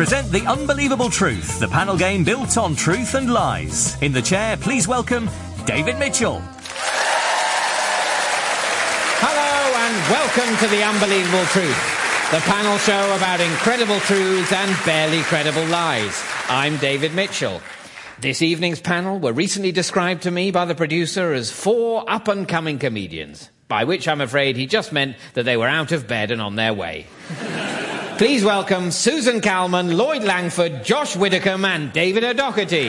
Present The Unbelievable Truth, the panel game built on truth and lies. In the chair, please welcome David Mitchell. Hello and welcome to The Unbelievable Truth, the panel show about incredible truths and barely credible lies. I'm David Mitchell. This evening's panel were recently described to me by the producer as four up and coming comedians, by which I'm afraid he just meant that they were out of bed and on their way. Please welcome Susan Calman, Lloyd Langford, Josh Widdicombe, and David O'Doherty.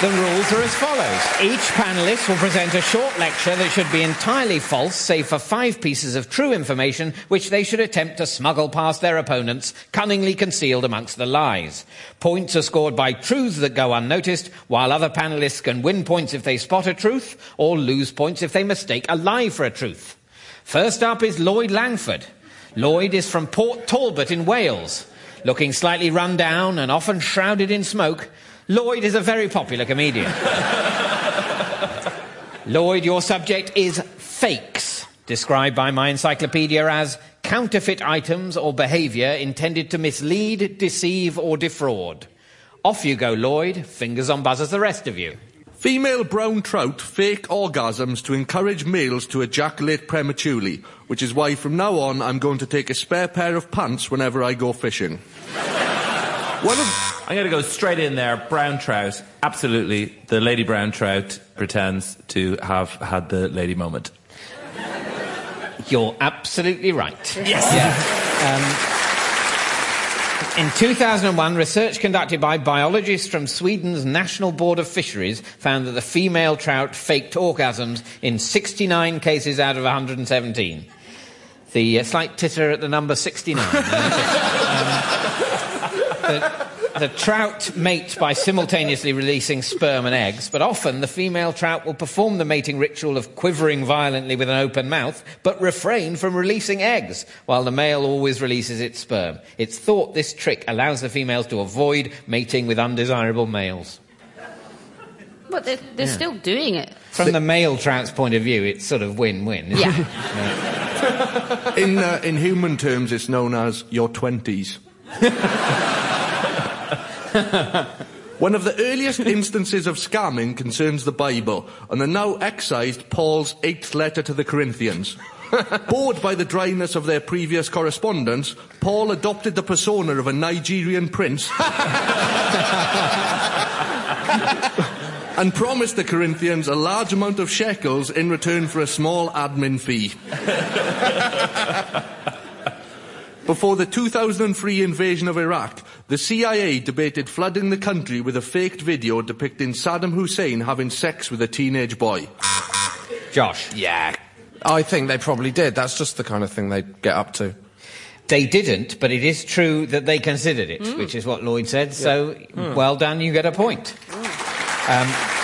The rules are as follows. Each panelist will present a short lecture that should be entirely false, save for five pieces of true information which they should attempt to smuggle past their opponents, cunningly concealed amongst the lies. Points are scored by truths that go unnoticed, while other panelists can win points if they spot a truth, or lose points if they mistake a lie for a truth. First up is Lloyd Langford. Lloyd is from Port Talbot in Wales. Looking slightly run down and often shrouded in smoke, Lloyd is a very popular comedian. Lloyd, your subject is fakes, described by my encyclopedia as counterfeit items or behaviour intended to mislead, deceive, or defraud. Off you go, Lloyd. Fingers on buzzers, the rest of you. Female brown trout fake orgasms to encourage males to ejaculate prematurely, which is why from now on I'm going to take a spare pair of pants whenever I go fishing. One of, I'm going to go straight in there. Brown trout. Absolutely. The lady brown trout pretends to have had the lady moment. You're absolutely right. Yes. Yeah. Um, in 2001, research conducted by biologists from Sweden's National Board of Fisheries found that the female trout faked orgasms in 69 cases out of 117. The uh, slight titter at the number 69. the, the trout mate by simultaneously releasing sperm and eggs, but often the female trout will perform the mating ritual of quivering violently with an open mouth, but refrain from releasing eggs, while the male always releases its sperm. It's thought this trick allows the females to avoid mating with undesirable males. But they're, they're yeah. still doing it. From the male trout's point of view, it's sort of win-win. Yeah. yeah. in, uh, in human terms, it's known as your 20s. One of the earliest instances of scamming concerns the Bible and the now excised Paul's eighth letter to the Corinthians. Bored by the dryness of their previous correspondence, Paul adopted the persona of a Nigerian prince and promised the Corinthians a large amount of shekels in return for a small admin fee. Before the 2003 invasion of Iraq, the CIA debated flooding the country with a faked video depicting Saddam Hussein having sex with a teenage boy. Josh. Yeah, I think they probably did. That's just the kind of thing they get up to. They didn't, but it is true that they considered it, mm. which is what Lloyd said. Yeah. So, mm. well done, you get a point. Mm. Um,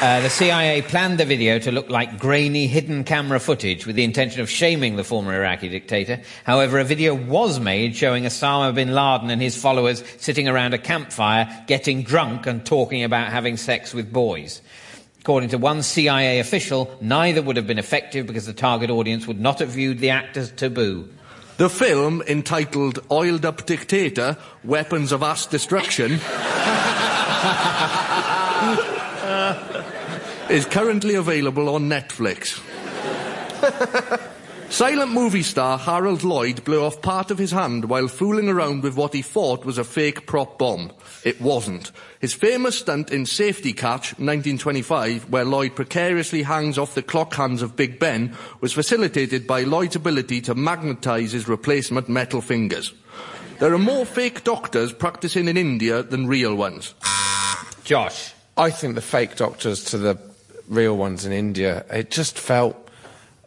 uh, the CIA planned the video to look like grainy hidden camera footage with the intention of shaming the former Iraqi dictator. However, a video was made showing Osama bin Laden and his followers sitting around a campfire, getting drunk and talking about having sex with boys. According to one CIA official, neither would have been effective because the target audience would not have viewed the act as taboo. The film, entitled Oiled Up Dictator Weapons of Ass Destruction, is currently available on Netflix. Silent movie star Harold Lloyd blew off part of his hand while fooling around with what he thought was a fake prop bomb. It wasn't. His famous stunt in Safety Catch, 1925, where Lloyd precariously hangs off the clock hands of Big Ben, was facilitated by Lloyd's ability to magnetize his replacement metal fingers. There are more fake doctors practicing in India than real ones. Josh. I think the fake doctors to the real ones in India, it just felt.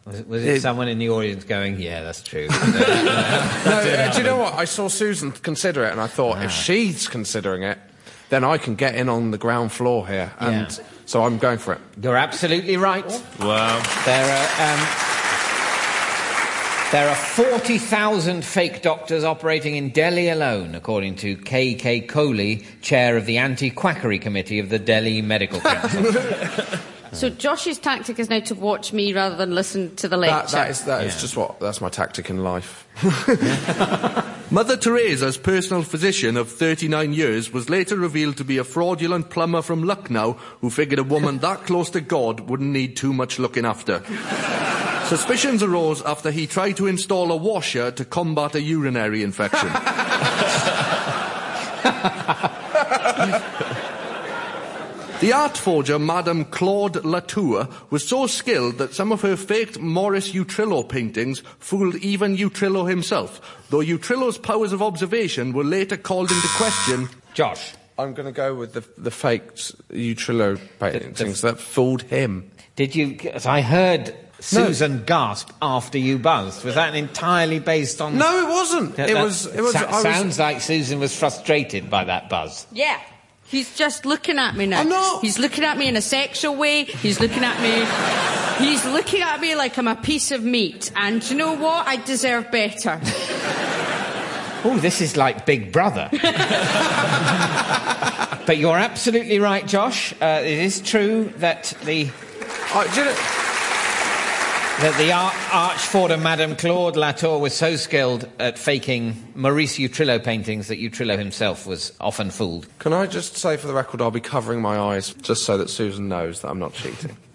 Was it, was it, it someone in the audience going, "Yeah, that's true"? no, uh, do you know what? I saw Susan consider it, and I thought, ah. if she's considering it, then I can get in on the ground floor here, and yeah. so I'm going for it. You're absolutely right. Wow. There are. Um, there are 40,000 fake doctors operating in Delhi alone, according to K.K. Kohli, chair of the Anti Quackery Committee of the Delhi Medical Council. So Josh's tactic is now to watch me rather than listen to the That, lecture. that is that is Yeah. just what that's my tactic in life. Mother Teresa's personal physician of 39 years was later revealed to be a fraudulent plumber from Lucknow who figured a woman that close to God wouldn't need too much looking after. Suspicions arose after he tried to install a washer to combat a urinary infection. The art forger, Madame Claude Latour, was so skilled that some of her faked Maurice Utrillo paintings fooled even Utrillo himself, though Utrillo's powers of observation were later called into question. Josh. I'm going to go with the the faked Utrillo paintings that fooled him. Did you? 'cause I heard Susan gasp after you buzzed. Was that entirely based on? No, it wasn't. That- it that was. It was. sa- I was sounds like Susan was frustrated by that buzz. Yeah. He's just looking at me now. I'm not. He's looking at me in a sexual way. He's looking at me. He's looking at me like I'm a piece of meat. And do you know what? I deserve better. Oh, this is like Big Brother. but you're absolutely right, Josh. Uh, it is true that the I, do you know- that the ar- archforder Madame Claude Latour was so skilled at faking Maurice Utrillo paintings that Utrillo himself was often fooled. can I just say for the record, I'll be covering my eyes just so that Susan knows that I'm not cheating.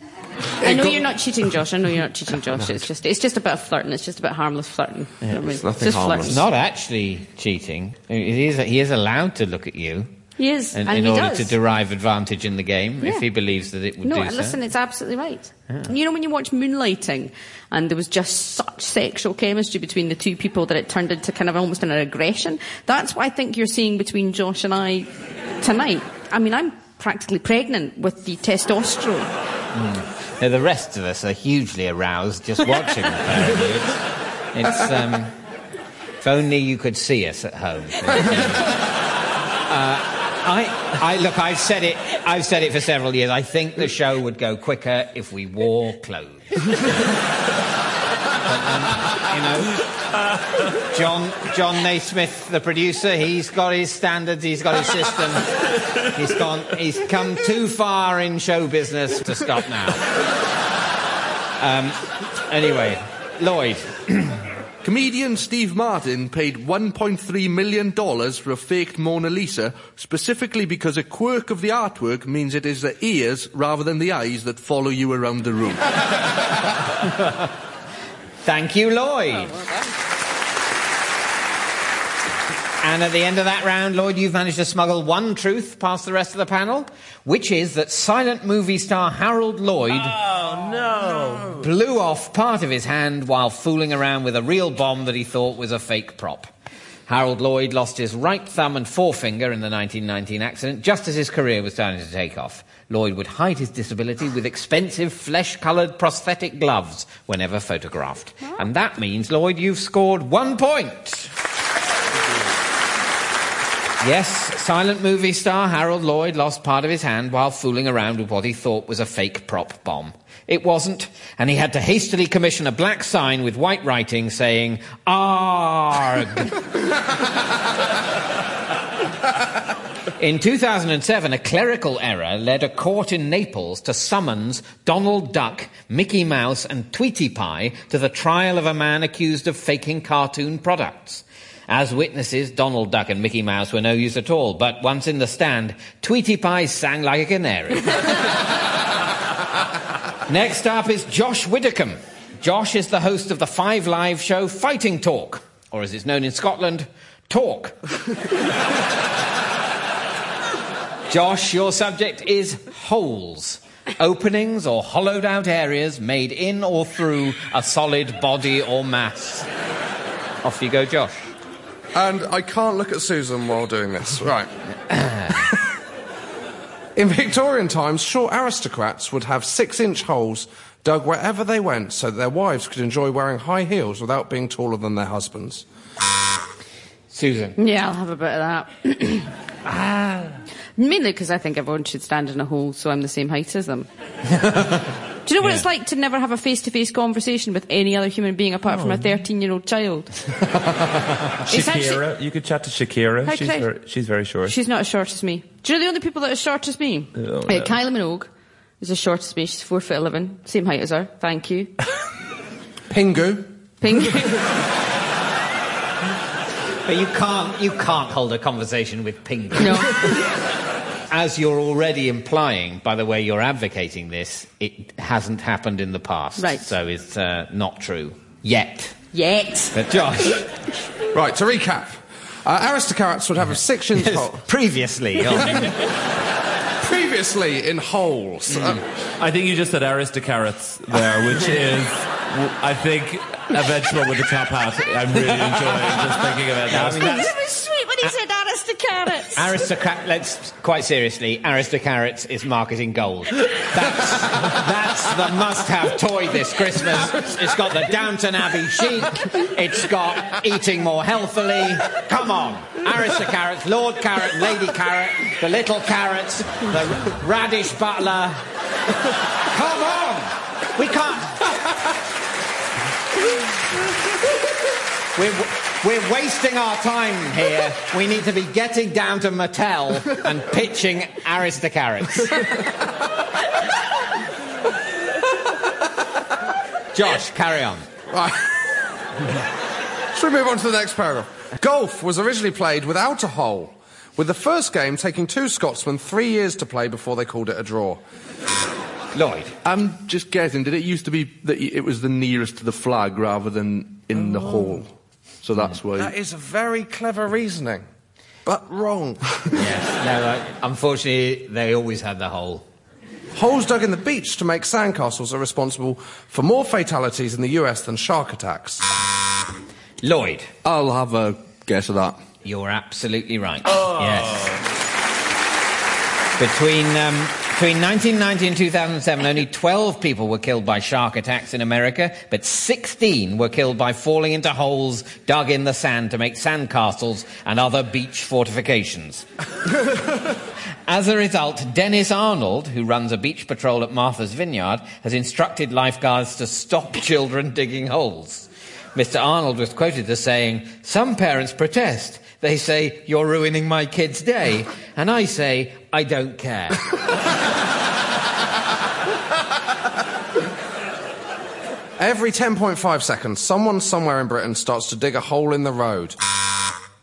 I know you're not cheating, Josh. I know you're not cheating, Josh. It's just, it's just about flirting. It's just about harmless flirting. You know what I mean? it's nothing just harmless. It's not actually cheating. It is, he is allowed to look at you He is, in, and in order does. to derive advantage in the game Yeah. if he believes that it would No, do and so. listen, it's absolutely right. You know when you watch Moonlighting and there was just such sexual chemistry between the two people that it turned into kind of almost an aggression? That's what I think you're seeing between Josh and I tonight. I mean, I'm practically pregnant with the testosterone. Now, the rest of us are hugely aroused just watching the pair of you. It's, it's, um, if only you could see us at home. Uh, I, I look. I've said it. I've said it for several years. I think the show would go quicker if we wore clothes. But, um, you know, Jon Jon Naismith, the producer, he's got his standards. He's got his system. He's gone. He's come too far in show business to stop now. Um, anyway, Lloyd. Comedian Steve Martin paid $1.3 million for a faked Mona Lisa, specifically because a quirk of the artwork means it is the ears rather than the eyes that follow you around the room. Thank you, Lloyd. Oh, And at the end of that round, Lloyd, you've managed to smuggle one truth past the rest of the panel, which is that silent movie star Harold Lloyd Oh, no. blew off part of his hand while fooling around with a real bomb that he thought was a fake prop. Harold Lloyd lost his right thumb and forefinger in the 1919 accident just as his career was starting to take off. Lloyd would hide his disability with expensive flesh-coloured prosthetic gloves whenever photographed. And that means, Lloyd, you've scored one point. Yes, silent movie star Harold Lloyd lost part of his hand while fooling around with what he thought was a fake prop bomb. It wasn't, and he had to hastily commission a black sign with white writing saying, ARG. In 2007, a clerical error led a court in Naples to summons Donald Duck, Mickey Mouse, and Tweety Pie to the trial of a man accused of faking cartoon products. As witnesses, Donald Duck and Mickey Mouse were no use at all, but once in the stand, Tweety Pie sang like a canary. Next up is Josh Widdicombe. Josh is the host of the Five Live show Fighting Talk, or as it's known in Scotland, Talk. Josh, your subject is holes. Openings or hollowed out areas made in or through a solid body or mass. Off you go, Josh. And I can't look at Susan while doing this. Right. In Victorian times, short aristocrats would have six inch holes dug wherever they went so that their wives could enjoy wearing high heels without being taller than their husbands. Susan. Yeah, I'll have a bit of that. ah. Mainly because I think everyone should stand in a hole so I'm the same height as them. Do you know what it's like to never have a face to face conversation with any other human being apart from a 13 year old child? It's actually- Shakira, you could chat to Shakira. How She's I- very, she's very short. She's not as short as me. Do you know the only people that are as short as me? Oh, Uh. Kylie Minogue, is the shortest me. She's four foot eleven, same height as her. Thank you. Pingu. Pingu. But you can't, you can't hold a conversation with Pingu. no. As you're already implying by the way you're advocating this, it hasn't happened in the past. Right. So it's uh, not true. Yet. Yet. But Josh, Right, to recap. Uh, Aristocarats would have a six inch hole. previously Previously in holes. Um, I think you just said Aristocarats there, which is, I think, a vegetable with a top hat. I'm really enjoying just thinking about that. I mean, that's- It was sweet when he said aristocrats. Aristocrat, let's quite seriously, Aristocarats is marketing gold. That's, that's the must-have toy this Christmas. It's got the Downton Abbey chic. It's got eating more healthily. Come on, Aristocarats, Lord Carrot, Lady Carrot, the little carrots, the radish butler. Come on, we can't. We're, we're wasting our time here. We need to be getting down to Mattel and pitching Aristocarats. Josh, carry on. Right. Should we move on to the next paragraph? Golf was originally played without a hole, with the first game taking two Scotsmen three years to play before they called it a draw. Lloyd. I'm just guessing, did it used to be that it was the nearest to the flag rather than in the oh. hole? So that's why. That is a very clever reasoning, but wrong. Yes. No, uh, unfortunately, they always had the hole. Holes dug in the beach to make sandcastles are responsible for more fatalities in the US than shark attacks. Lloyd, I'll have a guess at that. you're absolutely right. Yes. Between, um, between 1990 and 2007, only 12 people were killed by shark attacks in America, but 16 were killed by falling into holes dug in the sand to make sandcastles and other beach fortifications. As a result, Dennis Arnold, who runs a beach patrol at Martha's Vineyard, has instructed lifeguards to stop children digging holes. Mr. Arnold was quoted as saying, Some parents protest. They say, You're ruining my kid's day. And I say, I don't care. Every 10.5 seconds, someone somewhere in Britain starts to dig a hole in the road.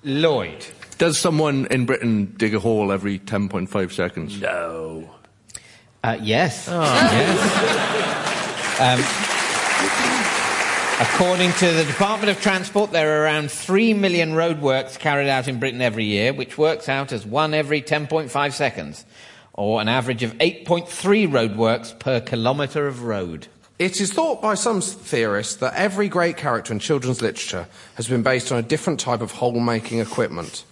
Lloyd. Does someone in Britain dig a hole every 10.5 seconds? No. Uh, yes. Yes. Um, according to the Department of Transport, there are around 3 million roadworks carried out in Britain every year, which works out as one every 10.5 seconds, or an average of 8.3 roadworks per kilometre of road. It is thought by some theorists that every great character in children's literature has been based on a different type of hole making equipment.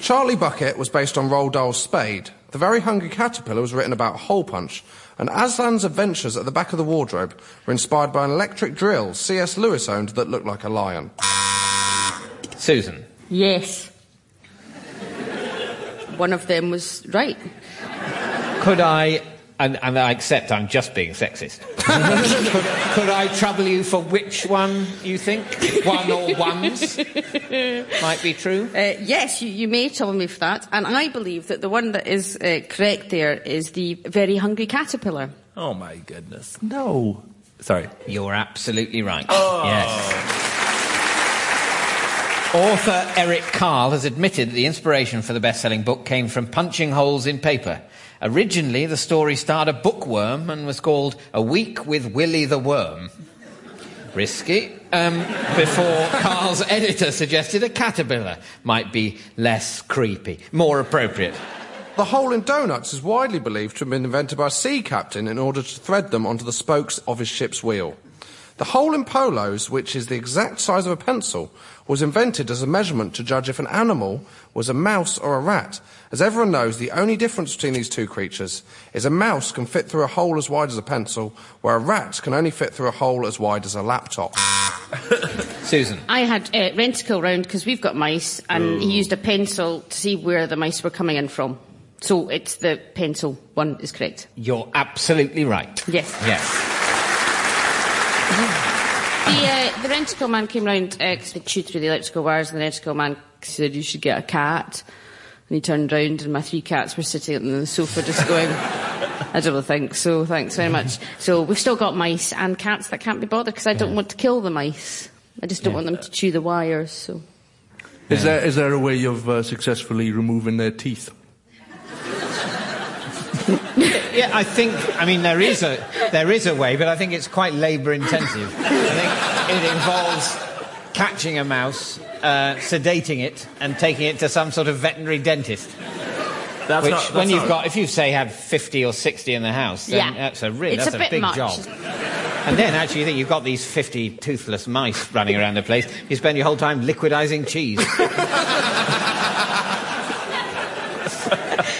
Charlie Bucket was based on Roald Dahl's Spade. The Very Hungry Caterpillar was written about Hole Punch. And Aslan's adventures at the back of the wardrobe were inspired by an electric drill C.S. Lewis owned that looked like a lion. Susan. Yes. One of them was right. Could I, and, and I accept I'm just being sexist, could, could I trouble you for which one you think? One or ones might be true? Uh, yes, you, you may trouble me for that. And I believe that the one that is uh, correct there is the very hungry caterpillar. Oh my goodness. No. Sorry. You're absolutely right. Yes. Author Eric Carle has admitted that the inspiration for the best-selling book came from punching holes in paper. Originally, the story starred a bookworm and was called A Week with Willy the Worm. Risky. Um, before Carle's editor suggested a caterpillar might be less creepy, more appropriate. The hole in donuts is widely believed to have been invented by a sea captain in order to thread them onto the spokes of his ship's wheel. The hole in polos, which is the exact size of a pencil, was invented as a measurement to judge if an animal was a mouse or a rat. As everyone knows, the only difference between these two creatures is a mouse can fit through a hole as wide as a pencil, where a rat can only fit through a hole as wide as a laptop. Susan. I had uh, Rentokil round because we've got mice, and he used a pencil to see where the mice were coming in from. So it's the pencil one is correct. You're absolutely right. Yes. Yes. The, uh, the Rentokil man came round because they chewed through the electrical wires, and the Rentokil man said, You should get a cat. And he turned round, and my three cats were sitting on the sofa just going, I don't think so. Thanks very much. So we've still got mice and cats that can't be bothered because I don't want to kill the mice. I just don't want them to chew the wires. So Is there is there a way of uh, successfully removing their teeth? Yeah, I think. I mean, there is a there is a way, but I think it's quite labour intensive. I think it involves catching a mouse, uh, sedating it, and taking it to some sort of veterinary dentist. That's Which, not, that's when you've not- got, if you say have fifty or sixty in the house, then Yeah. that's a really It's that's a a, bit big much. job. And then actually, you think you've got these fifty toothless mice running around the place. You spend your whole time liquidizing cheese.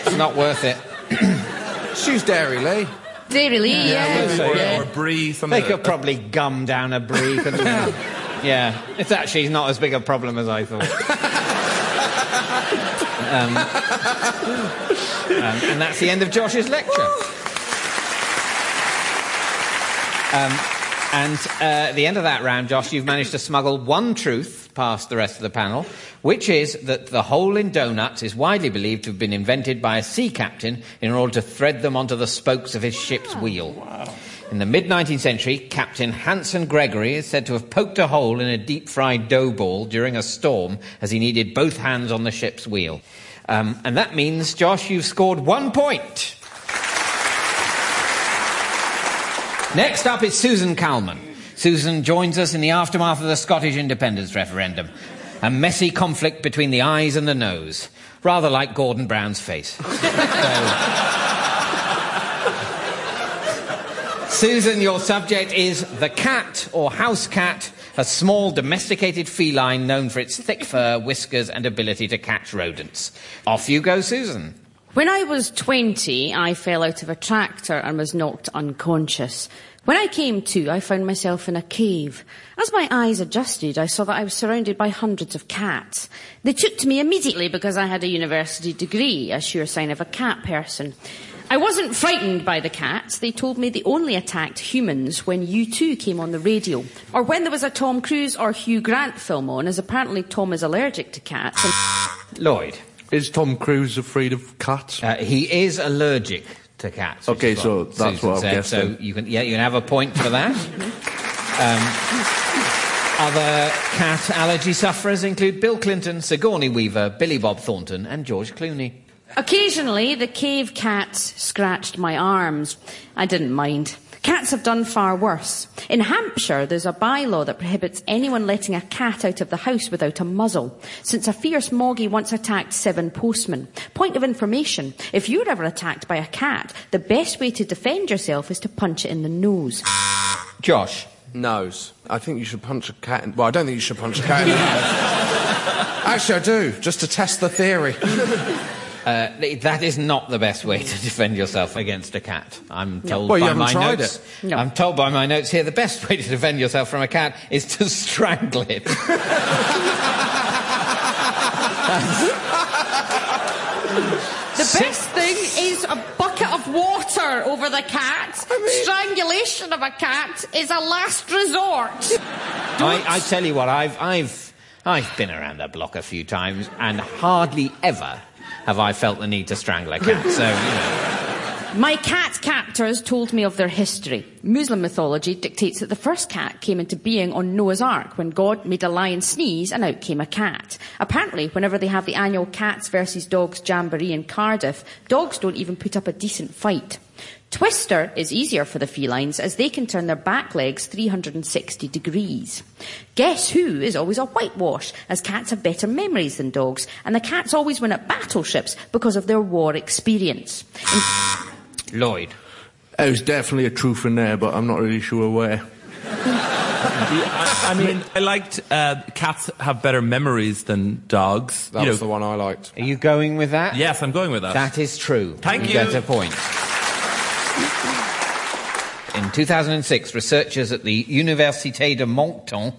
it's not worth it. Choose Dairylea. Dairylea, yeah. well, so, or, yeah. or brie, something They like could that. probably gum down a brie. couldn't they? yeah, it's actually not as big a problem as I thought. um, um, and that's the end of Josh's lecture. Um, and uh, at the end of that round, Josh, you've managed to smuggle one truth past the rest of the panel, which is that the hole in donuts is widely believed to have been invented by a sea captain in order to thread them onto the spokes of his ship's wheel. In the mid 19th century, Captain Hanson Gregory is said to have poked a hole in a deep fried dough ball during a storm as he needed both hands on the ship's wheel. Um, and that means, Josh, you've scored one point. Next up is Susan Calman. Susan joins us in the aftermath of the Scottish independence referendum. A messy conflict between the eyes and the nose. Rather like Gordon Brown's face. So- Susan, your subject is the cat or house cat, a small domesticated feline known for its thick fur, whiskers, and ability to catch rodents. Off you go, Susan. When I was 20, I fell out of a tractor and was knocked unconscious. When I came to, I found myself in a cave. As my eyes adjusted, I saw that I was surrounded by hundreds of cats. They took to me immediately because I had a university degree, a sure sign of a cat person. I wasn't frightened by the cats. They told me they only attacked humans when you two came on the radio. Or when there was a Tom Cruise or Hugh Grant film on, as apparently Tom is allergic to cats. Lloyd. Is Tom Cruise afraid of cats? Uh, he is allergic to cats. Okay, so that's Susan what I've said. guessed So you can, yeah, you can have a point for that. um, other cat allergy sufferers include Bill Clinton, Sigourney Weaver, Billy Bob Thornton, and George Clooney. Occasionally, the cave cat scratched my arms. I didn't mind. Cats have done far worse. In Hampshire, there's a bylaw that prohibits anyone letting a cat out of the house without a muzzle, since a fierce moggy once attacked seven postmen. Point of information, if you're ever attacked by a cat, the best way to defend yourself is to punch it in the nose. Josh. Nose. I think you should punch a cat in... Well, I don't think you should punch a cat in the nose. Actually, I do, just to test the theory. Uh, that is not the best way to defend yourself against a cat. I'm told Well, by haven't my tried notes. it. No. I'm told by my notes here the best way to defend yourself from a cat is to strangle it. The best thing is a bucket of water over the cat. Strangulation of a cat is a last resort. I, I tell you what, I've, I've, I've been around the block a few times, and hardly ever have I felt the need to strangle a cat. So, you know. My cat captors told me of their history. Muslim mythology dictates that the first cat came into being on Noah's Ark when God made a lion sneeze and out came a cat. Apparently, whenever they have the annual Cats versus Dogs Jamboree in Cardiff, dogs don't even put up a decent fight. Twister is easier for the felines as they can turn their back legs 360 degrees. Guess who is always a whitewash as cats have better memories than dogs and the cats always win at battleships because of their war experience. In Lloyd. There's definitely a truth in there, but I'm not really sure where. I, I mean, I liked uh, cats have better memories than dogs. That you was know, the one I liked. Are you going with that? Yes, I'm going with that. That is true. Thank you. you. get a point. In 2006, researchers at the Université de Moncton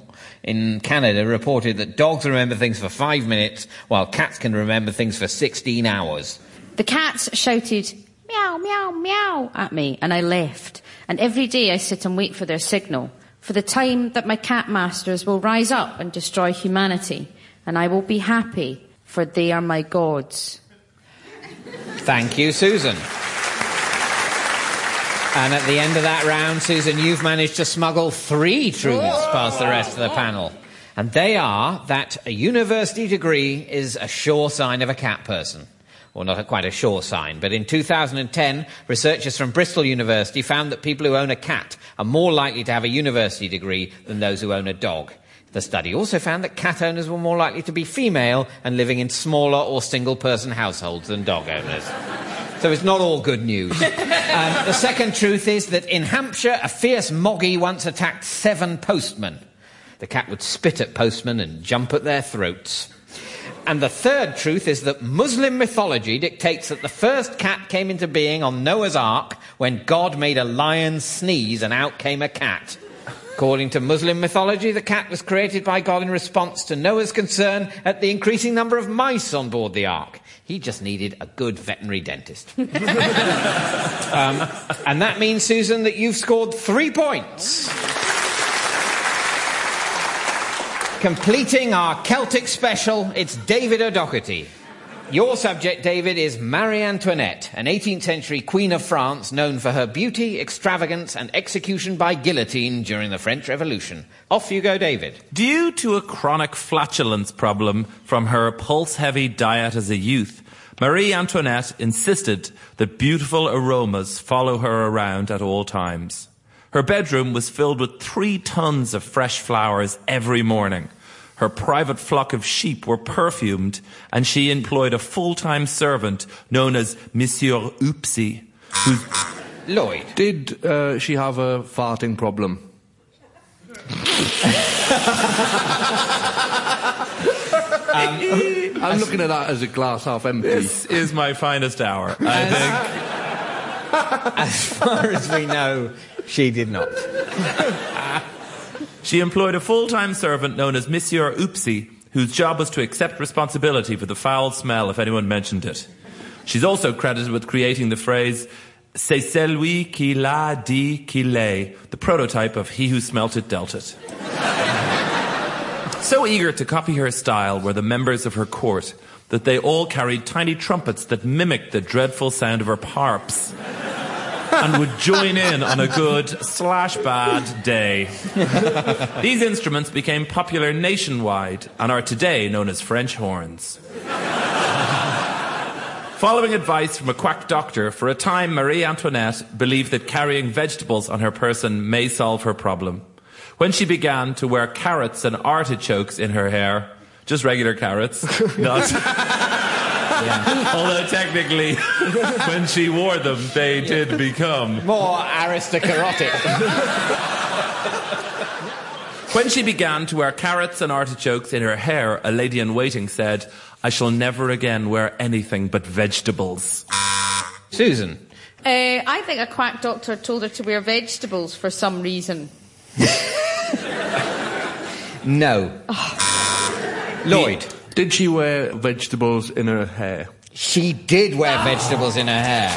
in Canada reported that dogs remember things for five minutes, while cats can remember things for 16 hours. The cats shouted, meow, meow, meow at me, and I left. And every day I sit and wait for their signal, for the time that my cat masters will rise up and destroy humanity. And I will be happy, for they are my gods. Thank you, Susan. And at the end of that round, Susan, you've managed to smuggle three truths past the rest of the panel. And they are that a university degree is a sure sign of a cat person. Well, not a, quite a sure sign, but in 2010, researchers from Bristol University found that people who own a cat are more likely to have a university degree than those who own a dog. The study also found that cat owners were more likely to be female and living in smaller or single person households than dog owners. So it's not all good news. Um, the second truth is that in Hampshire, a fierce moggy once attacked seven postmen. The cat would spit at postmen and jump at their throats. And the third truth is that Muslim mythology dictates that the first cat came into being on Noah's Ark when God made a lion sneeze and out came a cat. According to Muslim mythology, the cat was created by God in response to Noah's concern at the increasing number of mice on board the ark. He just needed a good veterinary dentist. um, and that means, Susan, that you've scored three points. Completing our Celtic special, it's David O'Doherty. Your subject, David, is Marie Antoinette, an 18th century Queen of France known for her beauty, extravagance, and execution by guillotine during the French Revolution. Off you go, David. Due to a chronic flatulence problem from her pulse heavy diet as a youth, Marie Antoinette insisted that beautiful aromas follow her around at all times. Her bedroom was filled with three tons of fresh flowers every morning. Her private flock of sheep were perfumed, and she employed a full-time servant known as Monsieur Oopsie, who... Lloyd. Did uh, she have a farting problem? Um, I'm looking at that as a glass half empty. This is my finest hour, I think. As far as we know, she did not. she employed a full-time servant known as Monsieur Oopsie, whose job was to accept responsibility for the foul smell if anyone mentioned it. She's also credited with creating the phrase C'est celui qui l'a dit qui l'est, the prototype of he who smelt it dealt it. so eager to copy her style were the members of her court that they all carried tiny trumpets that mimicked the dreadful sound of her harps and would join in on a good slash bad day. These instruments became popular nationwide and are today known as French horns. Following advice from a quack doctor, for a time Marie Antoinette believed that carrying vegetables on her person may solve her problem. When she began to wear carrots and artichokes in her hair, just regular carrots, not. Yeah. Although technically, when she wore them, they did become more aristocratic. when she began to wear carrots and artichokes in her hair, a lady in waiting said, I shall never again wear anything but vegetables. Susan. Uh, I think a quack doctor told her to wear vegetables for some reason. no. Oh. Lloyd. Did she wear vegetables in her hair? She did wear vegetables in her hair.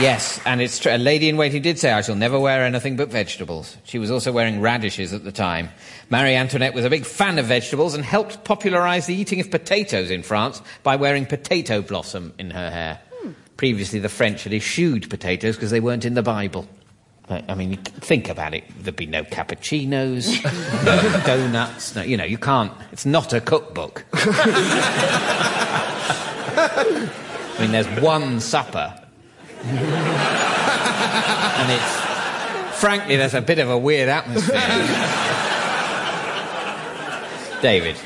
Yes, and it's true. A lady in waiting did say, I shall never wear anything but vegetables. She was also wearing radishes at the time. Marie Antoinette was a big fan of vegetables and helped popularize the eating of potatoes in France by wearing potato blossom in her hair. Hmm. Previously, the French had eschewed potatoes because they weren't in the Bible. I mean, think about it. There'd be no cappuccinos, no donuts. No, you know, you can't. It's not a cookbook. I mean, there's one supper and it's, frankly, there's a bit of a weird atmosphere. David.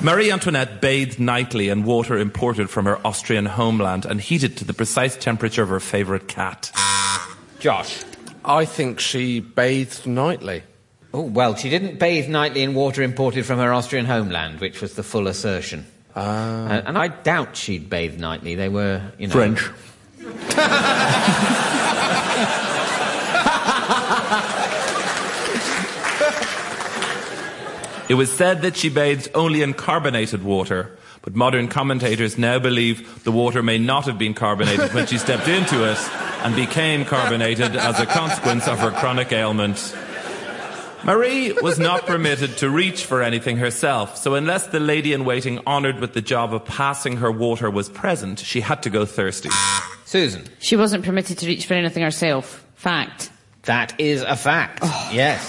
Marie Antoinette bathed nightly in water imported from her Austrian homeland and heated to the precise temperature of her favourite cat. Josh. I think she bathed nightly. Oh, well, she didn't bathe nightly in water imported from her Austrian homeland, which was the full assertion. Uh, uh, and I doubt she'd bathe nightly. They were, you know. French. it was said that she bathed only in carbonated water, but modern commentators now believe the water may not have been carbonated when she stepped into it and became carbonated as a consequence of her chronic ailment. Marie was not permitted to reach for anything herself, so unless the lady in waiting honoured with the job of passing her water was present, she had to go thirsty. Susan. She wasn't permitted to reach for anything herself. Fact. That is a fact. Oh. Yes.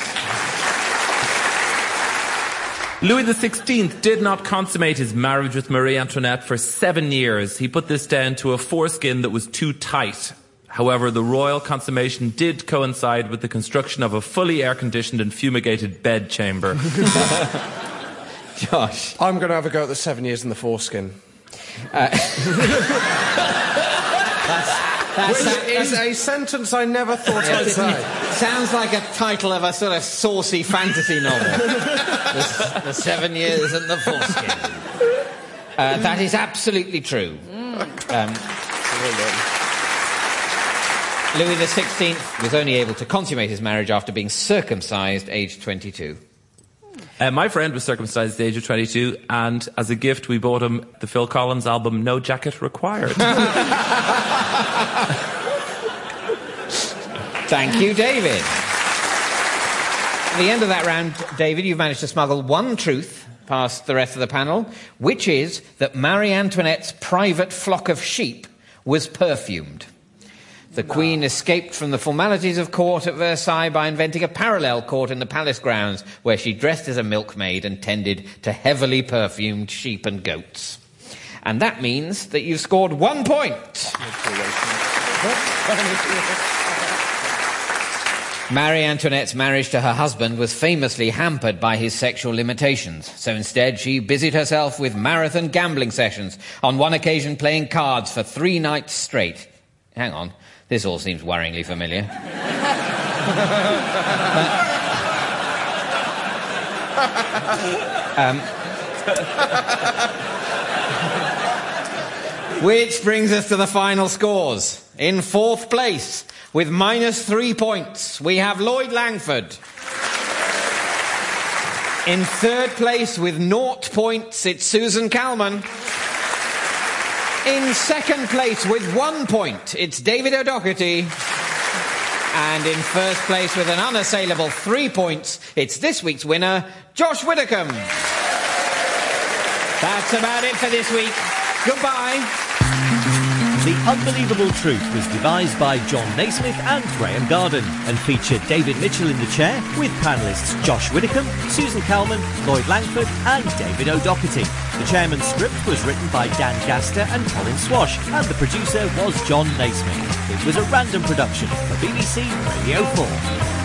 Louis XVI did not consummate his marriage with Marie Antoinette for seven years. He put this down to a foreskin that was too tight. However, the royal consummation did coincide with the construction of a fully air conditioned and fumigated bedchamber. Josh. I'm going to have a go at the seven years in the foreskin. That's, Which is a sentence I never thought I'd say. Sounds like a title of a sort of saucy fantasy novel. the, the Seven Years and the Foreskin. Uh, that is absolutely true. Um, Louis XVI was only able to consummate his marriage after being circumcised aged 22. Uh, my friend was circumcised at the age of 22, and as a gift, we bought him the Phil Collins album No Jacket Required. Thank you, David. At the end of that round, David, you've managed to smuggle one truth past the rest of the panel, which is that Marie Antoinette's private flock of sheep was perfumed. The Queen escaped from the formalities of court at Versailles by inventing a parallel court in the palace grounds where she dressed as a milkmaid and tended to heavily perfumed sheep and goats. And that means that you've scored one point. Marie Antoinette's marriage to her husband was famously hampered by his sexual limitations, so instead she busied herself with marathon gambling sessions, on one occasion playing cards for three nights straight. Hang on, this all seems worryingly familiar. Um, which brings us to the final scores. In fourth place, with minus three points, we have Lloyd Langford. In third place, with naught points, it's Susan Calman. In second place, with one point, it's David O'Doherty. And in first place, with an unassailable three points, it's this week's winner, Josh Widdicombe. That's about it for this week. Goodbye. The Unbelievable Truth was devised by Jon Naismith and Graham Garden and featured David Mitchell in the chair with panellists Josh Widdicombe, Susan Calman, Lloyd Langford and David O'Doherty. The chairman's script was written by Dan Gaster and Colin Swash and the producer was Jon Naismith. It was a random production for BBC Radio 4.